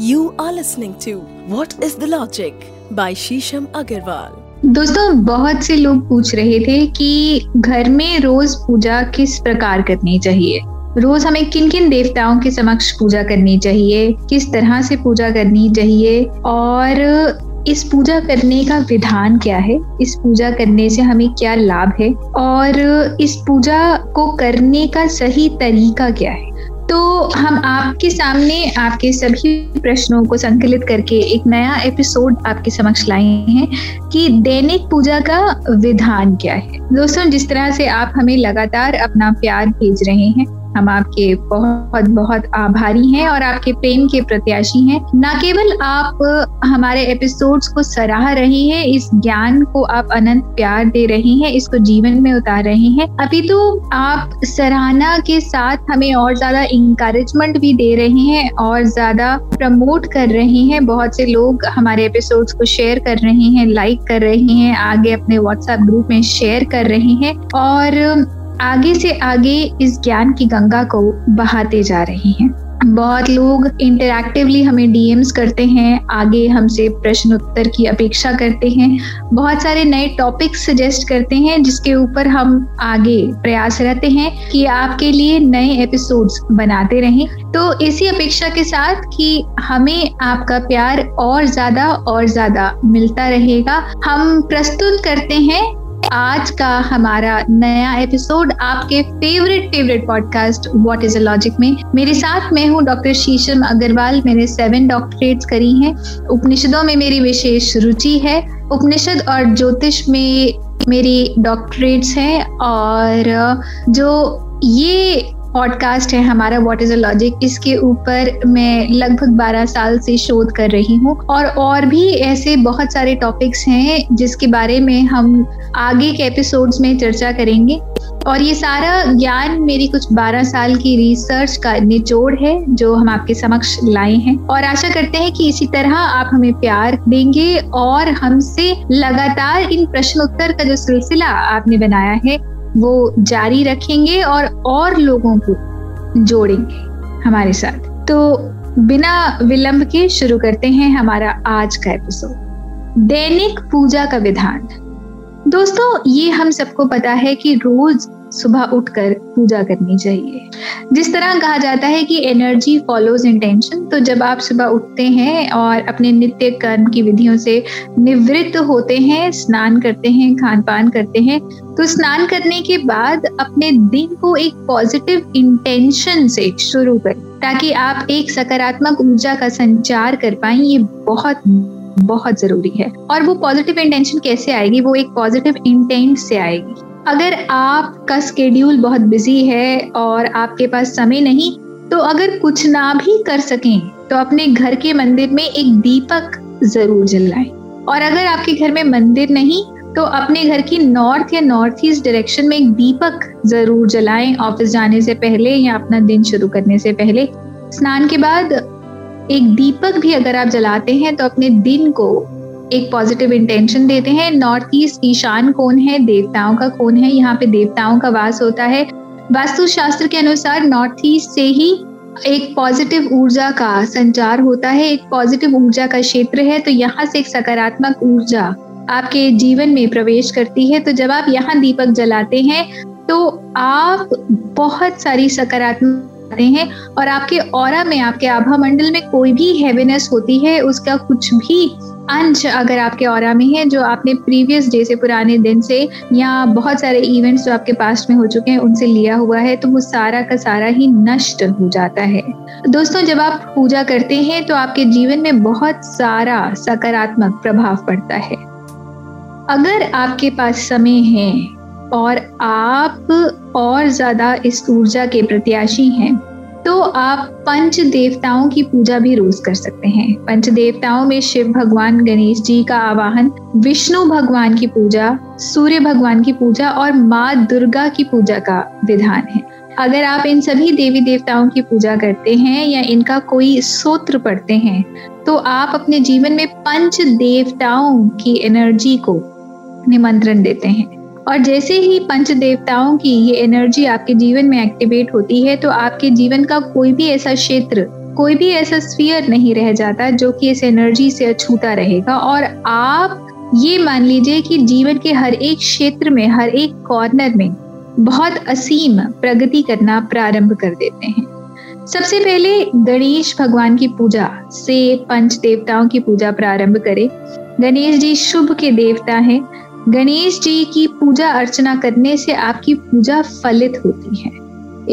You are listening to What is the Logic by Shisham Agarwal. दोस्तों, बहुत से लोग पूछ रहे थे कि घर में रोज पूजा किस प्रकार करनी चाहिए? रोज हमें किन किन देवताओं के समक्ष पूजा करनी चाहिए? किस तरह से पूजा करनी चाहिए? और इस पूजा करने का विधान क्या है? इस पूजा करने से हमें क्या लाभ है? और इस पूजा को करने का सही तरीका क्या है? तो हम आपके सामने आपके सभी प्रश्नों को संकलित करके एक नया एपिसोड आपके समक्ष लाए हैं कि दैनिक पूजा का विधान क्या है। दोस्तों, जिस तरह से आप हमें लगातार अपना प्यार भेज रहे हैं हम आपके बहुत बहुत आभारी हैं और आपके प्रेम के प्रत्याशी हैं। न केवल आप हमारे एपिसोड्स को सराह रहे हैं, इस ज्ञान को आप अनंत प्यार दे रहे हैं, इसको जीवन में उतार रहे हैं, अभी तो आप सराहना के साथ हमें और ज़्यादा इंकरेजमेंट भी दे रहे हैं और ज़्यादा प्रमोट कर रहे हैं। बहुत से लोग हमारे एपिसोड्स को शेयर कर रहे हैं लाइक कर रहे हैं, आगे अपने व्हाट्सएप ग्रुप में शेयर कर रहे हैं और आगे से आगे इस ज्ञान की गंगा को बहाते जा रहे हैं। बहुत लोग इंटरैक्टिवली हमें डीएम्स करते हैं, आगे हमसे प्रश्न उत्तर की अपेक्षा करते हैं। बहुत सारे नए टॉपिक सजेस्ट करते हैं, जिसके ऊपर हम आगे प्रयास रहते हैं कि आपके लिए नए एपिसोड्स बनाते रहें। तो इसी अपेक्षा के साथ कि हमें आपका प्यार और ज़्यादा और ज़्यादा मिलता रहेगा। हम प्रस्तुत करते हैं आज का हमारा नया एपिसोड आपके favourite favourite podcast what is a logic में। मेरे साथ मैं हूँ डॉक्टर शीशम अग्रवाल मैंने सेवन डॉक्टरेट्स करी हैं। उपनिषदों में मेरी विशेष रुचि है। उपनिषद और ज्योतिष में मेरी डॉक्टरेट्स हैं। और जो ये पॉडकास्ट है हमारा व्हाट इज़ अ लॉजिक इसके ऊपर मैं लगभग 12 साल से शोध कर रही हूँ और और भी ऐसे बहुत सारे टॉपिक्स हैं जिसके बारे में हम आगे के एपिसोड्स में चर्चा करेंगे। और ये सारा ज्ञान मेरी कुछ 12 साल की रिसर्च का निचोड़ है, जो हम आपके समक्ष लाए हैं। और आशा करते हैं कि इसी तरह आप हमें प्यार देंगे और हमसे लगातार इन प्रश्न उत्तर का जो सिलसिला आपने बनाया है वो जारी रखेंगे और और लोगों को जोड़ेंगे हमारे साथ। तो बिना विलंब के शुरू करते हैं हमारा आज का एपिसोड दैनिक पूजा का विधान। दोस्तों, ये हम सबको पता है कि रोज सुबह उठकर पूजा करनी चाहिए। जिस तरह कहा जाता है कि एनर्जी फॉलोज इंटेंशन तो जब आप सुबह उठते हैं और अपने नित्य कर्म की विधियों से निवृत्त होते हैं, स्नान करते हैं खान पान करते हैं तो स्नान करने के बाद अपने दिन को एक पॉजिटिव इंटेंशन से शुरू करें, ताकि आप एक सकारात्मक ऊर्जा का संचार कर पाए। ये बहुत बहुत ज़रूरी है। और वो पॉजिटिव इंटेंशन कैसे आएगी? वो एक पॉजिटिव इंटेंट से आएगी। अगर आपका स्केड्यूल बहुत बिज़ी है और आपके पास समय नहीं तो अगर कुछ ना भी कर सकें तो अपने घर के मंदिर में एक दीपक ज़रूर जलाएँ। और अगर आपके घर में मंदिर नहीं तो अपने घर की नॉर्थ या नॉर्थ ईस्ट डायरेक्शन में एक दीपक ज़रूर जलाएँ ऑफ़िस जाने से पहले या अपना दिन शुरू करने से पहले। स्नान के बाद एक दीपक भी अगर आप जलाते हैं तो अपने दिन को एक पॉजिटिव इंटेंशन देते हैं। नॉर्थ ईस्ट ईशान कौन है? देवताओं का कौन है? यहाँ पे देवताओं का वास होता है। वास्तु शास्त्र के अनुसार नॉर्थ ईस्ट से ही एक पॉजिटिव ऊर्जा का संचार होता है। एक पॉजिटिव ऊर्जा का क्षेत्र है तो यहाँ से एक सकारात्मक ऊर्जा आपके जीवन में प्रवेश करती है। तो जब आप यहाँ दीपक जलाते हैं तो आप बहुत सारी सकारात्मक हैं और आपके और में, आपके आभा मंडल में कोई भी हैवीनेस होती है, उसका कुछ भी अंश अगर आपके और में है, जो आपने प्रीवियस डे से, पुराने दिन से, या बहुत सारे इवेंट्स जो आपके पास में हो चुके हैं, उनसे लिया हुआ है तो वो सारा का सारा ही नष्ट हो जाता है। दोस्तों, जब आप पूजा करते हैं तो आपके जीवन में बहुत सारा सकारात्मक प्रभाव पड़ता है। अगर आपके पास समय है और आप और ज़्यादा इस ऊर्जा के प्रत्याशी हैं तो आप पंच देवताओं की पूजा भी रोज कर सकते हैं। पंच देवताओं में शिव भगवान, गणेश जी का आवाहन, विष्णु भगवान की पूजा, सूर्य भगवान की पूजा और माँ दुर्गा की पूजा का विधान है। अगर आप इन सभी देवी देवताओं की पूजा करते हैं या इनका कोई सूत्र पढ़ते हैं तो आप अपने जीवन में पंच देवताओं की एनर्जी को निमंत्रण देते हैं। और जैसे ही पंच देवताओं की ये एनर्जी आपके जीवन में एक्टिवेट होती है तो आपके जीवन का कोई भी ऐसा क्षेत्र, कोई भी ऐसा स्फीयर नहीं रह जाता जो कि इस एनर्जी से अछूता रहेगा। और आप ये मान लीजिए कि जीवन के हर एक क्षेत्र में, हर एक कॉर्नर में बहुत असीम प्रगति करना प्रारंभ कर देते हैं। सबसे पहले गणेश भगवान की पूजा से पंच देवताओं की पूजा प्रारंभ करें। गणेश जी शुभ के देवता हैं। गणेश जी की पूजा अर्चना करने से आपकी पूजा फलित होती है।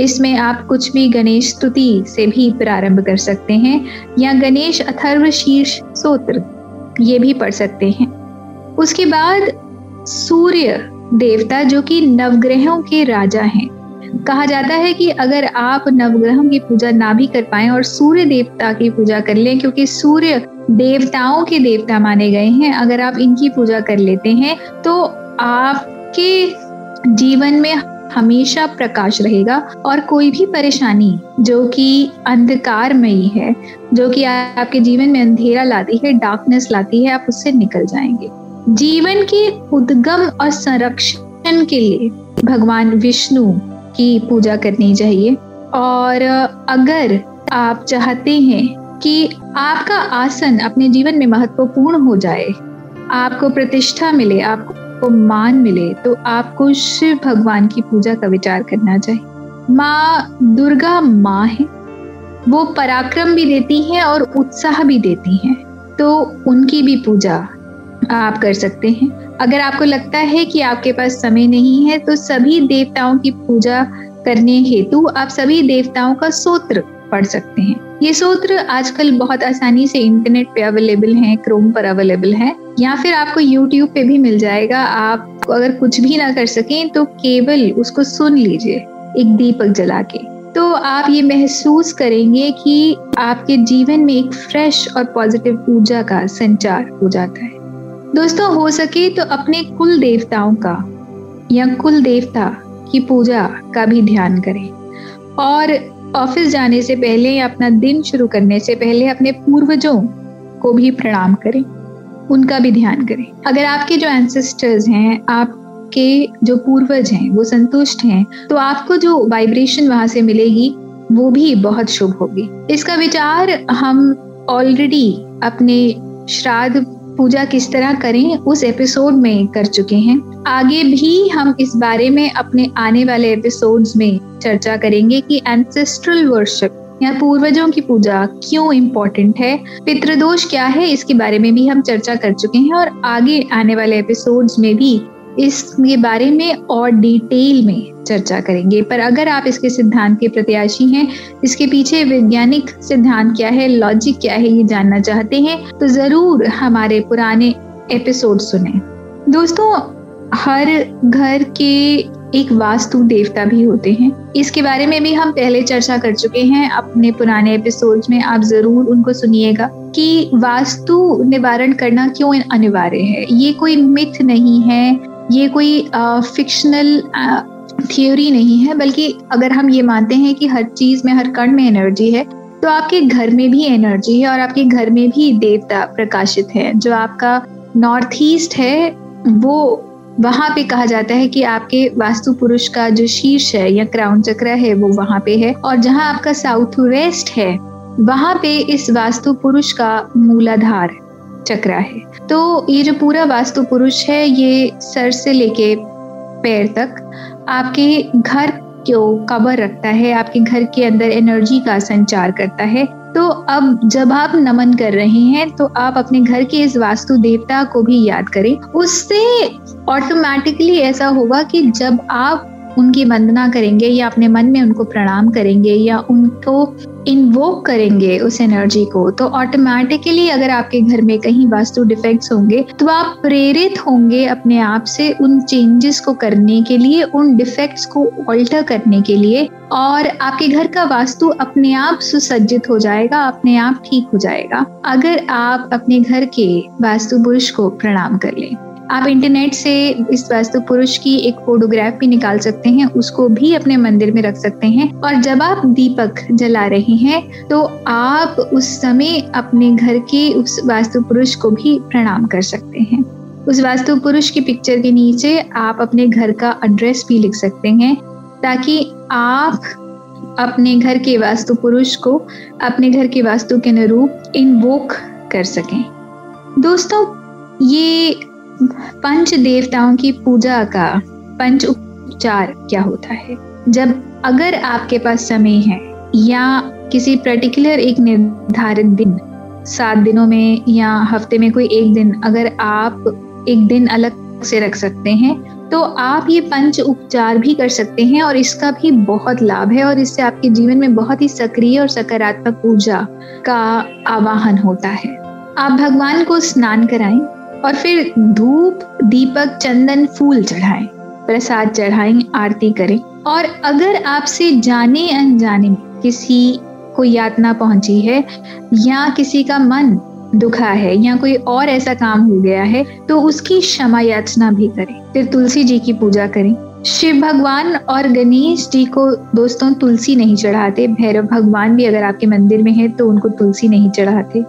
इसमें आप कुछ भी गणेश स्तुति से भी प्रारंभ कर सकते हैं या गणेश अथर्व शीर्ष सूत्र ये भी पढ़ सकते हैं। उसके बाद सूर्य देवता जो कि नवग्रहों के राजा हैं। कहा जाता है कि अगर आप नवग्रहों की पूजा ना भी कर पाए और सूर्य देवता की पूजा कर लें क्योंकि सूर्य देवताओं के देवता माने गए हैं। अगर आप इनकी पूजा कर लेते हैं तो आपके जीवन में हमेशा प्रकाश रहेगा और कोई भी परेशानी जो कि अंधकारमयी है, जो कि आपके जीवन में अंधेरा लाती है डार्कनेस लाती है, आप उससे निकल जाएँगे। जीवन के उद्गम और संरक्षण के लिए भगवान विष्णु की पूजा करनी चाहिए। और अगर आप चाहते हैं कि आपका आसन अपने जीवन में महत्वपूर्ण हो जाए, आपको प्रतिष्ठा मिले, आपको मान मिले तो आपको शिव भगवान की पूजा का विचार करना चाहिए। माँ दुर्गा माँ है। वो पराक्रम भी देती हैं और उत्साह भी देती हैं। तो उनकी भी पूजा आप कर सकते हैं। अगर आपको लगता है कि आपके पास समय नहीं है तो सभी देवताओं की पूजा करने हेतु आप सभी देवताओं का सूत्र पढ़ सकते हैं। ये सूत्र आजकल बहुत आसानी से इंटरनेट पे अवेलेबल है क्रोम पर अवेलेबल है, या फिर आपको यूट्यूब पे भी मिल जाएगा। आप अगर कुछ भी ना कर सकें तो केवल उसको सुन लीजिए, एक दीपक जला के तो आप ये महसूस करेंगे कि आपके जीवन में एक फ्रेश और पॉजिटिव ऊर्जा का संचार हो जाता है। दोस्तों, हो सके तो अपने कुल देवताओं का या कुल देवता की पूजा का भी ध्यान करें। और ऑफ़िस जाने से पहले या अपना दिन शुरू करने से पहले अपने पूर्वजों को भी प्रणाम करें। उनका भी ध्यान करें। अगर आपके जो एंसेस्टर्स हैं, आपके जो पूर्वज हैं, वो संतुष्ट हैं तो आपको जो वाइब्रेशन वहाँ से मिलेगी, वो भी बहुत शुभ होगी। इसका विचार हम ऑलरेडी अपने श्राद्ध पूजा किस तरह करें, उस एपिसोड में कर चुके हैं। आगे भी हम इस बारे में अपने आने वाले एपिसोड्स में चर्चा करेंगे कि एंसेस्ट्रल वर्शिप या पूर्वजों की पूजा क्यों इम्पोर्टेंट है, पितृदोष क्या है, इसके बारे में भी हम चर्चा कर चुके हैं और आगे आने वाले एपिसोड्स में भी इसके बारे में और डिटेल में चर्चा करेंगे। पर अगर आप इसके सिद्धांत के प्रत्याशी हैं, इसके पीछे वैज्ञानिक सिद्धांत क्या है लॉजिक क्या है, ये जानना चाहते हैं तो ज़रूर हमारे पुराने एपिसोड सुने। दोस्तों, हर घर के एक वास्तु देवता भी होते हैं। इसके बारे में भी हम पहले चर्चा कर चुके हैं अपने पुराने एपिसोड्स में। आप ज़रूर उनको सुनिएगा कि वास्तु निवारण करना क्यों अनिवार्य है। ये कोई मिथ नहीं है, ये कोई फिक्शनल थियोरी नहीं है, बल्कि अगर हम ये मानते हैं कि हर चीज़ में, हर कण में एनर्जी है तो आपके घर में भी एनर्जी है और आपके घर में भी देवता प्रकाशित है। जो आपका नॉर्थ ईस्ट है, वो वहाँ पे कहा जाता है कि आपके वास्तु पुरुष का जो शीर्ष है या क्राउन चक्र है, वो वहाँ पे है। और जहाँ आपका साउथ वेस्ट है, वहाँ पे इस वास्तु पुरुष का मूलाधार चक्र है। तो ये जो पूरा वास्तु पुरुष है, ये सर से लेके पैर तक आपके घर को कवर रखता है, आपके घर के अंदर एनर्जी का संचार करता है। तो अब जब आप नमन कर रहे हैं तो आप अपने घर के इस वास्तु देवता को भी याद करें। उससे ऑटोमेटिकली ऐसा होगा कि जब आप उनकी वंदना करेंगे या अपने मन में उनको प्रणाम करेंगे या उनको इन्वोक करेंगे उस एनर्जी को तो ऑटोमेटिकली अगर आपके घर में कहीं वास्तु डिफेक्ट्स होंगे तो आप प्रेरित होंगे अपने आप से उन चेंजेस को करने के लिए, उन डिफेक्ट्स को ऑल्टर करने के लिए और आपके घर का वास्तु अपने आप सुसज्जित हो जाएगा, अपने आप ठीक हो जाएगा। अगर आप अपने घर के वास्तु पुरुष को प्रणाम कर लें। आप इंटरनेट से इस वास्तु पुरुष की एक फोटोग्राफ भी निकाल सकते हैं, उसको भी अपने मंदिर में रख सकते हैं। और जब आप दीपक जला रहे हैं तो आप उस समय अपने घर के उस वास्तु पुरुष को भी प्रणाम कर सकते हैं। उस वास्तु पुरुष की पिक्चर के नीचे आप अपने घर का एड्रेस भी लिख सकते हैं, ताकि आप अपने घर के वास्तु पुरुष को अपने घर के वास्तु के अनुरूप इन्वोक कर सकें। दोस्तों, ये पंच देवताओं की पूजा का पंच उपचार क्या होता है? जब अगर आपके पास समय है या किसी पर्टिकुलर एक निर्धारित दिन, सात दिनों में या हफ़्ते में कोई एक दिन, अगर आप एक दिन अलग से रख सकते हैं तो आप ये पंच उपचार भी कर सकते हैं और इसका भी बहुत लाभ है और इससे आपके जीवन में बहुत ही सक्रिय और सकारात्मक ऊर्जा का आवाहन होता है। आप भगवान को स्नान कराएँ। और फिर धूप, दीपक, चंदन, फूल चढ़ाएँ। प्रसाद चढ़ाएँ, आरती करें। और अगर आपसे जाने अनजाने में किसी को यातना पहुँची है, या किसी का मन दुखा है, या कोई और ऐसा काम हो गया है तो उसकी क्षमा याचना भी करें। फिर तुलसी जी की पूजा करें। शिव भगवान और गणेश जी को दोस्तों तुलसी नहीं चढ़ाते। भैरव भगवान भी अगर आपके मंदिर में है तो उनको तुलसी नहीं चढ़ाते।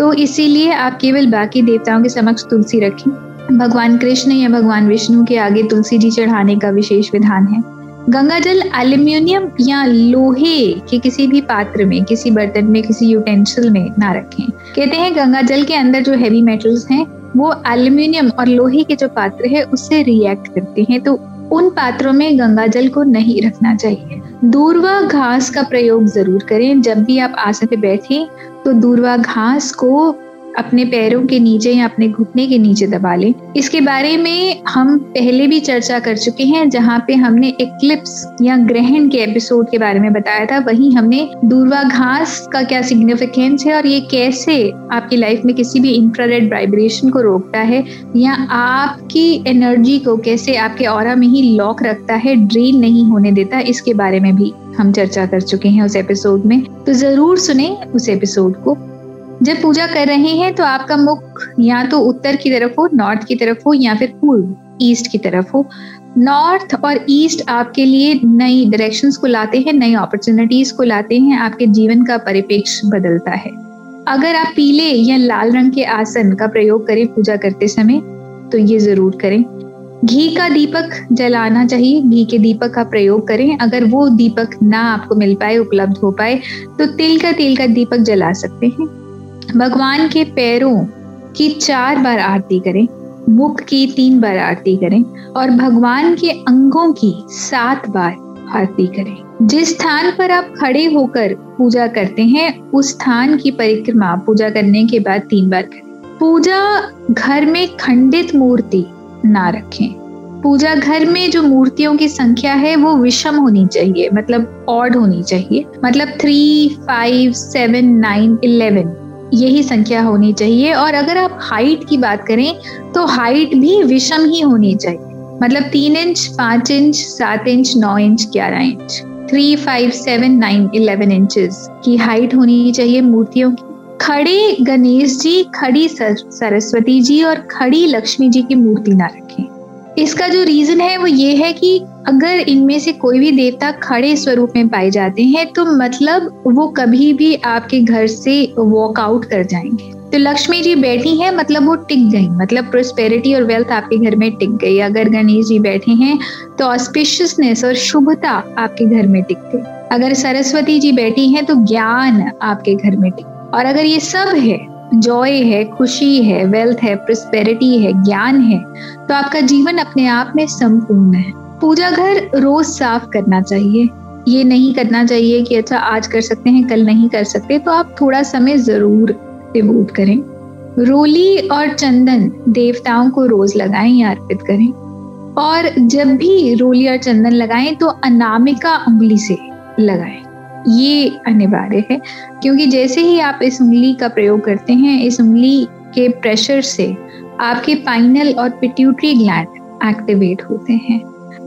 तो इसीलिए आप केवल बाकी देवताओं के समक्ष तुलसी रखें। भगवान कृष्ण या भगवान विष्णु के आगे तुलसी जी चढ़ाने का विशेष विधान है। गंगा जल एल्यूमिनियम या लोहे के किसी भी पात्र में, किसी बर्तन में, किसी यूटेंसिल में ना रखें। कहते हैं गंगा जल के अंदर जो हैवी मेटल्स हैं, वो एल्यूमिनियम और लोहे के जो पात्र है, उससे रिएक्ट करते हैं। तो उन पात्रों में गंगा जल को नहीं रखना चाहिए। दूरवा घास का प्रयोग ज़रूर करें। जब भी आप आसन पे बैठें तो दूरवा घास को अपने पैरों के नीचे या अपने घुटने के नीचे दबा लें। इसके बारे में हम पहले भी चर्चा कर चुके हैं, जहाँ पे हमने एक्लिप्स या ग्रहण के एपिसोड के बारे में बताया था। वहीं हमने दूरवाघास का क्या सिग्निफिकेंस है और ये कैसे आपकी लाइफ में किसी भी इंफ्रारेड वाइब्रेशन को रोकता है या आपकी एनर्जी को कैसे आपके और में ही लॉक रखता है ड्रेन नहीं होने देता, इसके बारे में भी हम चर्चा कर चुके हैं उस एपिसोड में। तो ज़रूर सुने उस एपिसोड को। जब पूजा कर रहे हैं तो आपका मुख या तो उत्तर की तरफ़ हो नॉर्थ की तरफ़ हो या फिर पूर्व ईस्ट की तरफ़ हो। नॉर्थ और ईस्ट आपके लिए नई डायरेक्शंस को लाते हैं, नई अपॉर्चुनिटीज़ को लाते हैं, आपके जीवन का परिपेक्ष बदलता है। अगर आप पीले या लाल रंग के आसन का प्रयोग करें पूजा करते समय तो ये ज़रूर करें। घी का दीपक जलाना चाहिए, घी के दीपक का प्रयोग करें। अगर वो दीपक ना आपको मिल पाए, उपलब्ध हो पाए तो तिल का तेल का दीपक जला सकते हैं। भगवान के पैरों की चार बार आरती करें, मुख की तीन बार आरती करें और भगवान के अंगों की सात बार आरती करें। जिस स्थान पर आप खड़े होकर पूजा करते हैं, उस स्थान की परिक्रमा पूजा करने के बाद तीन बार करें। पूजा घर में खंडित मूर्ति ना रखें। पूजा घर में जो मूर्तियों की संख्या है, वो विषम होनी चाहिए मतलब ऑड होनी चाहिए। मतलब three five seven nine eleven यही संख्या होनी चाहिए। और अगर आप हाइट की बात करें तो हाइट भी विषम ही होनी चाहिए। मतलब तीन इंच पाँच इंच सात इंच नौ इंच ग्यारह inch three five seven nine eleven inches की हाइट होनी चाहिए मूर्तियों की। खड़े गणेश जी, खड़ी सरस्वती जी और खड़ी लक्ष्मी जी की मूर्ति ना रखें। इसका जो रीजन है वो ये है कि अगर इनमें से कोई भी देवता खड़े स्वरूप में पाए जाते हैं तो मतलब वो कभी भी आपके घर से वॉकआउट कर जाएँगे। तो लक्ष्मी जी बैठी हैं मतलब वो टिक गई। मतलब प्रोस्पेरिटी और वेल्थ आपके घर में टिक गई। अगर गणेश जी बैठे हैं तो ऑस्पिशियसनेस और शुभता आपके घर में टिक गई। अगर सरस्वती जी बैठी हैं तो ज्ञान आपके घर में टिक। और अगर ये सब है जॉय है, खुशी है वेल्थ है प्रोस्पेरिटी है, ज्ञान है तो आपका जीवन अपने आप में संपूर्ण है। पूजा घर रोज साफ़ करना चाहिए। ये नहीं करना चाहिए कि अच्छा आज कर सकते हैं, कल नहीं कर सकते तो आप थोड़ा समय ज़रूर डिवोट करें। रोली और चंदन देवताओं को रोज लगाएँ, या अर्पित करें। और जब भी रोली और चंदन लगाएँ तो अनामिका उंगली से लगाएँ। ये अनिवार्य है, क्योंकि जैसे ही आप इस उंगली का प्रयोग करते हैं, इस उंगली के प्रेशर से आपके पाइनल और पिट्यूटरी ग्लैंड एक्टिवेट होते हैं।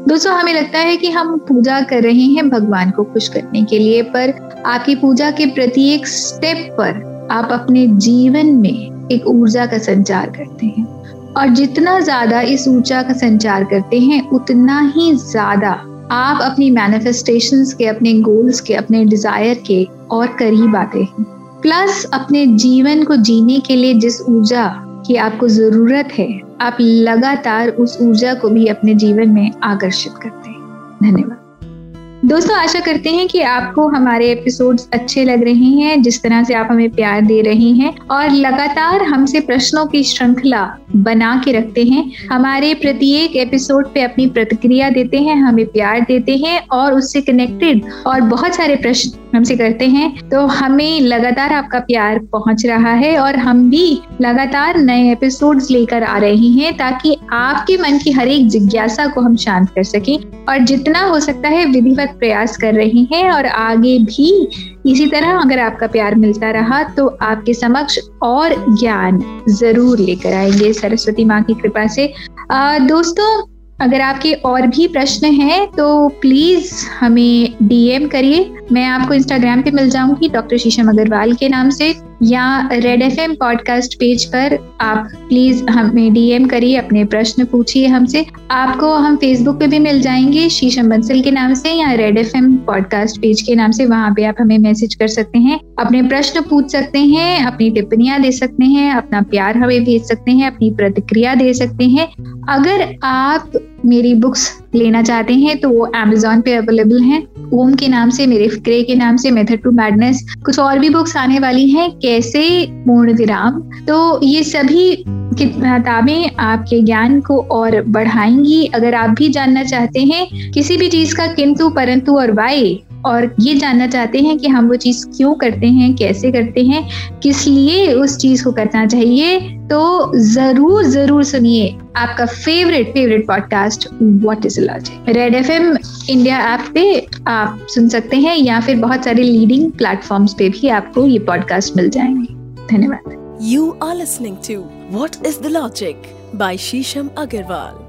दोस्तों, हमें लगता है कि हम पूजा कर रहे हैं भगवान को खुश करने के लिए, पर आपकी पूजा के प्रत्येक स्टेप पर आप अपने जीवन में एक ऊर्जा का संचार करते हैं। और जितना ज़्यादा इस ऊर्जा का संचार करते हैं, उतना ही ज़्यादा आप अपनी मैनिफेस्टेशन के, अपने गोल्स के, अपने डिज़ायर के और करीब आते हैं। प्लस अपने जीवन को जीने के लिए जिस ऊर्जा की आपको ज़रूरत है, आप लगातार उस ऊर्जा को भी अपने जीवन में आकर्षित करते हैं। धन्यवाद। दोस्तों, आशा करते हैं कि आपको हमारे एपिसोड्स अच्छे लग रहे हैं, जिस तरह से आप हमें प्यार दे रहे हैं और लगातार हमसे प्रश्नों की श्रृंखला बना के रखते हैं। हमारे प्रत्येक एपिसोड पे अपनी प्रतिक्रिया देते हैं, हमें प्यार देते हैं और उससे कनेक्टेड और बहुत सारे प्रश्न हमसे करते हैं। तो हमें लगातार आपका प्यार पहुँच रहा है और हम भी लगातार नए एपिसोड्स लेकर आ रहे हैं ताकि आपके मन की हर एक जिज्ञासा को हम शांत कर सकें और जितना हो सकता है विधिवत प्रयास कर रहे हैं और आगे भी। इसी तरह अगर आपका प्यार मिलता रहा तो आपके समक्ष और ज्ञान ज़रूर लेकर आएँगे सरस्वती माँ की कृपा से। आ, दोस्तों अगर आपके और भी प्रश्न हैं तो प्लीज़ हमें डीएम करिए। मैं आपको इंस्टाग्राम पे मिल जाऊँगी डॉक्टर शीशम अग्रवाल के नाम से, या Red F M podcast page पर आप प्लीज़ हमें डीएम करिए, अपने प्रश्न पूछिए हमसे। आपको हम फेसबुक पे भी मिल जाएँगे शीशम बंसल के नाम से, या Red F M podcast page के नाम से, वहाँ पे आप हमें मैसेज कर सकते हैं, अपने प्रश्न पूछ सकते हैं, अपनी टिप्पणियाँ दे सकते हैं, अपना प्यार हमें भेज सकते हैं, अपनी प्रतिक्रिया दे सकते हैं। अगर आप मेरी बुक्स लेना चाहते हैं तो वो अमेजोन पे अवेलेबल हैं। ओम के नाम से, मेरे फिक्रे के नाम से मेथड टू मैडनेस कुछ और भी बुक्स आने वाली हैं, कैसे पूर्ण विराम तो ये सभी किताबें आपके ज्ञान को और बढ़ाएँगी। अगर आप भी जानना चाहते हैं, किसी भी चीज़ का, किंतु परंतु और वाई और ये जानना चाहते हैं कि हम वो चीज़ क्यों करते हैं, कैसे करते हैं, किस लिए उस चीज़ को करना चाहिए तो ज़रूर ज़रूर सुनिए आपका favourite favourite podcast what is logic Red F M India app पे आप सुन सकते हैं या फिर बहुत सारे लीडिंग प्लेटफॉर्म्स पे भी आपको ये पॉडकास्ट मिल जाएँगे। धन्यवाद। You are listening to what is the logic by Shisham Agarwal